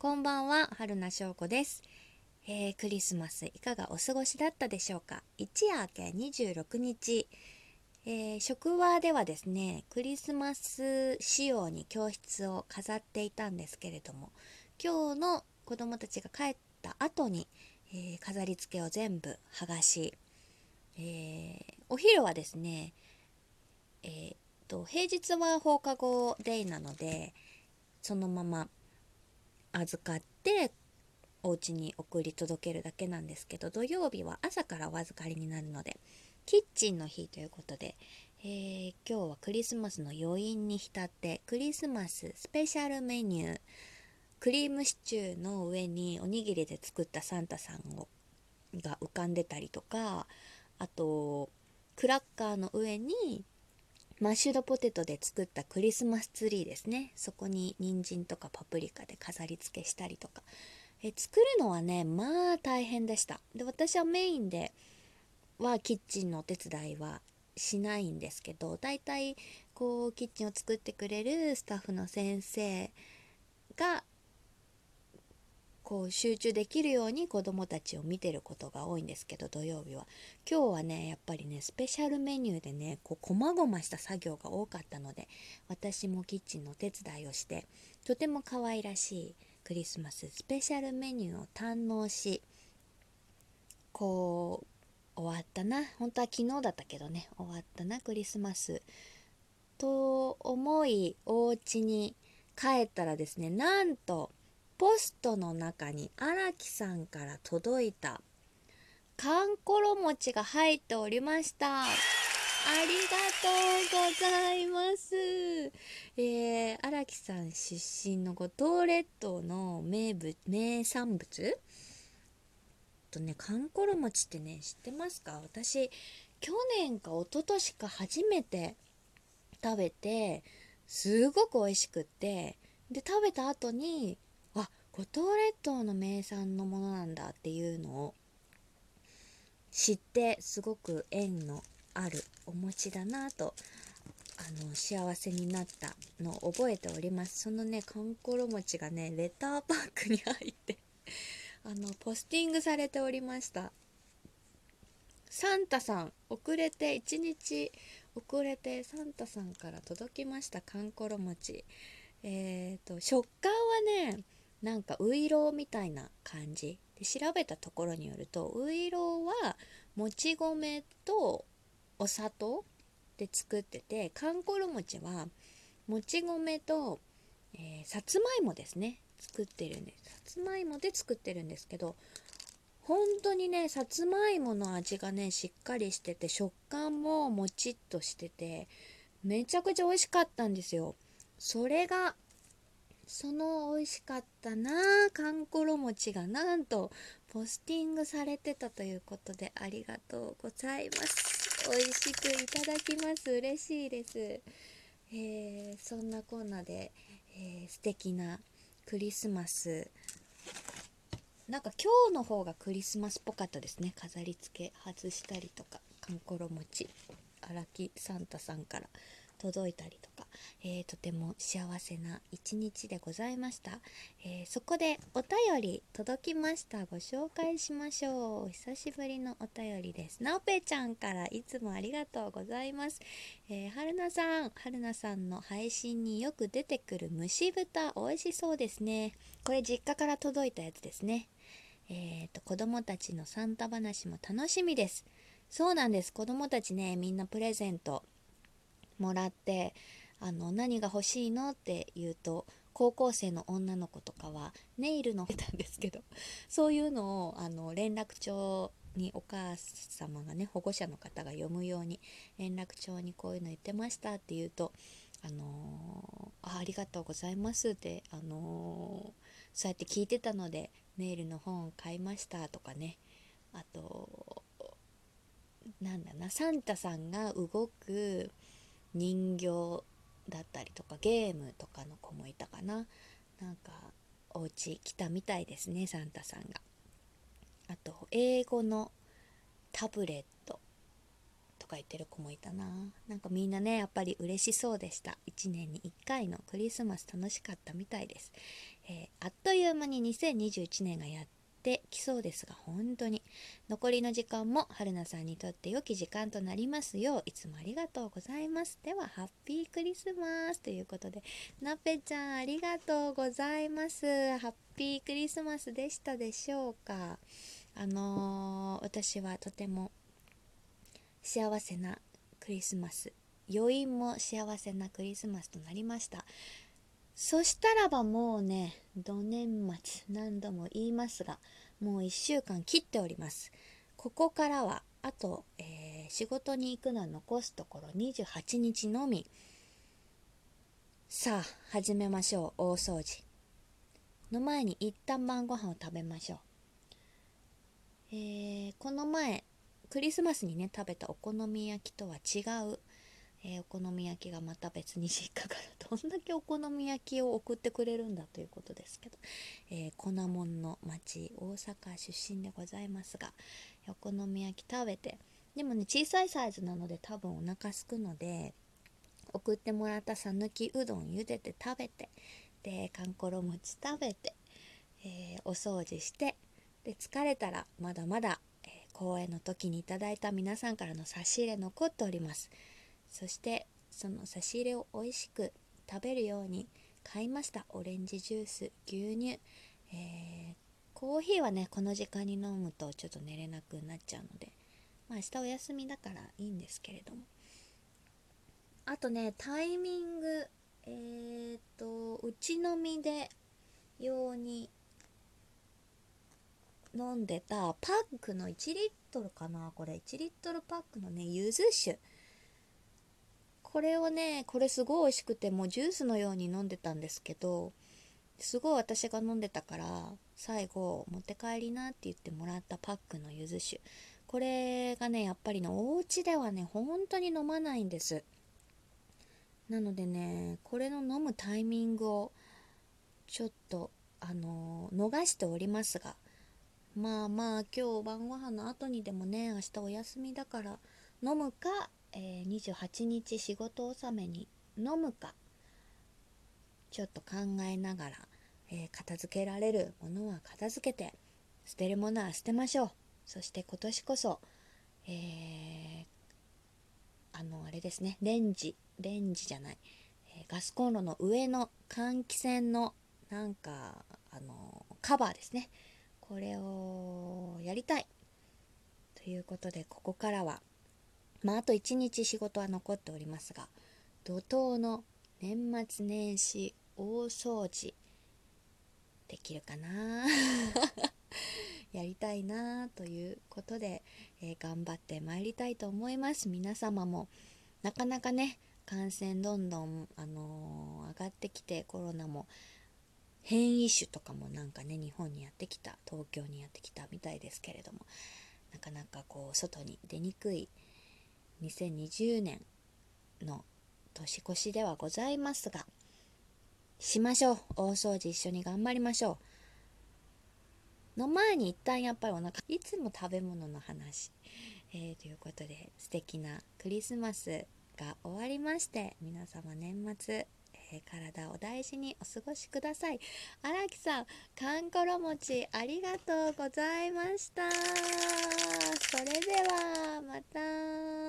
こんばんは、春名翔子です、えー、クリスマスいかがお過ごしだったでしょうか？一夜明け26日、えー、職場ではですね、クリスマス仕様に教室を飾っていたんですけれども、今日の子供たちが帰った後に、えー、飾り付けを全部剥がし、えお昼はですね、えと平日は放課後デイなのでそのまま預かってお家に送り届けるだけなんですけど土曜日は朝からお預かりになるのでキッチンの日ということで、えー、今日はクリスマスの余韻に浸ってクリスマススペシャルメニュークリームシチューの上におにぎりで作ったサンタさんをが浮かんでたりとかあとクラッカーの上にマッシュドポテトで作ったクリスマスツリーですね。そこに人参とかパプリカで飾り付けしたりとか。え作るのはねまあ大変でした。で私はメインではキッチンのお手伝いはしないんですけどだいたいこうキッチンを作ってくれるスタッフの先生がこう集中できるように子どもたちを見てることが多いんですけど土曜日は。今日はねやっぱりねスペシャルメニューでねこう細々した作業が多かったので私もキッチンのお手伝いをしてとても可愛らしいクリスマススペシャルメニューを堪能しこう終わったな。本当は昨日だったけどね終わったなクリスマス。と思いお家に帰ったらですねなんとポストの中に荒木さんから届いたかんころ餅が入っておりました。ありがとうございます。えー、荒木さん出身の五島列島の名物名産物？とね、かんころ餅ってね、知ってますか？私、去年か一昨年か初めて食べて、すごく美味しくって、で、食べた後に、五島列島の名産のものなんだっていうのを知ってすごく縁のあるお餅だなとあの幸せになったのを覚えております。そのねかんころ餅がねレターパックに入って あのポスティングされておりました。サンタさん遅れて1日遅れてサンタさんから届きましたかんころ餅。えっ、ー、と食感はねなんかウイローみたいな感じ。で調べたところによるとウイローはもち米とお砂糖で作っててかんころ餅はもち米と、えー、さつまいもですね。作ってるんですさつまいもで作ってるんですけど本当にねさつまいもの味がねしっかりしてて食感ももちっとしててめちゃくちゃ美味しかったんですよ。それがその美味しかったなあかんころ餅がなんとポスティングされてたということでありがとうございます。美味しくいただきます。嬉しいです、えー、そんなこんなで、えー、素敵なクリスマス。なんか今日の方がクリスマスっぽかったですね。飾り付け外したりとかかんころ餅荒木サンタさんから。届いたりとか、えー、とても幸せな一日でございました、えー、そこでお便り届きました。ご紹介しましょう。お久しぶりのお便りです。なおぺちゃんからいつもありがとうございます、えー、はるなさん。はるなさんの配信によく出てくる蒸し豚。美味しそうですね。これ実家から届いたやつですね。えーと子供たちのサンタ話も楽しみです。そうなんです。子供たちねみんなプレゼントもらってあの何が欲しいのって言うと高校生の女の子とかはネイルのたんですけど そういうのをあの連絡帳にお母様がね保護者の方が読むように連絡帳にこういうの言ってましたって言うとあのー、あありがとうございますってあのー、そうやって聞いてたのでネイルの本買いましたとかね。あとなんだなサンタさんが動く人形だったりとかゲームとかの子もいたかな。なんかお家来たみたいですねサンタさんが。あと英語のタブレットとか言ってる子もいたな。なんかみんなねやっぱり嬉しそうでした。1年に1回のクリスマス楽しかったみたいです、えー、あっという間に2021年がやっててきそうですが本当に。残りの時間も春菜さんにとって良き時間となりますよういつもありがとうございます。ではハッピークリスマス。ということでなぺちゃんありがとうございます。ハッピークリスマスでしたでしょうか？あのー、私はとても幸せなクリスマス。余韻も幸せなクリスマスとなりました。そしたらばもうね、土年末何度も言いますが、もう1週間切っております。ここからは、あと、えー、仕事に行くのは残すところ28日のみ。さあ、始めましょう、大掃除。の前に一旦晩ご飯を食べましょう。えー、この前、クリスマスにね、食べたお好み焼きとは違う、えー、お好み焼きがまた別に実家からどんだけお好み焼きを送ってくれるんだということですけど、えー、粉もんの町大阪出身でございますがお好み焼き食べて。でもね小さいサイズなので多分お腹すくので送ってもらった讃岐うどん茹でて食べて。でかんころ餅食べて、えー、お掃除して。で疲れたらまだまだ、えー、公演の時にいただいた皆さんからの差し入れ残っております。そしてその差し入れを美味しく食べるように買いました。オレンジジュース牛乳、えー、コーヒーはねこの時間に飲むとちょっと寝れなくなっちゃうのでまあ明日お休みだからいいんですけれども。あとねタイミングえー、っとうち飲みで用に飲んでたパックの1リットルかなこれ。1リットルパックのねゆず酒。これをねこれすごい美味しくてもうジュースのように飲んでたんですけどすごい私が飲んでたから最後持って帰りなって言ってもらったパックのゆず酒。これがねやっぱりねお家ではね本当に飲まないんです。なのでねこれの飲むタイミングをちょっとあの逃しておりますが。まあまあ今日晩ご飯の後にでもね明日お休みだから飲むかえー、28日仕事納めに飲むかちょっと考えながら、えー、片付けられるものは片付けて捨てるものは捨てましょう。そして今年こそ、えー、あのあれですねレンジレンジじゃない、えガスコンロの上の換気扇のなんかあのカバーですね。これをやりたい。ということでここからはまあ、あと1日仕事は残っておりますが怒涛の年末年始大掃除できるかな？やりたいなということで、えー、頑張ってまいりたいと思います。皆様もなかなかね感染どんどん、あのー、上がってきてコロナも変異種とかもなんかね日本にやってきた東京にやってきたみたいですけれどもなかなかこう外に出にくい2020年の年越しではございますがしましょう。大掃除一緒に頑張りましょう。の前に一旦やっぱりお腹いつも食べ物の話、えー、ということで素敵なクリスマスが終わりまして皆様年末え体を大事にお過ごしください。荒木さんかんころ餅ありがとうございました。それではまた。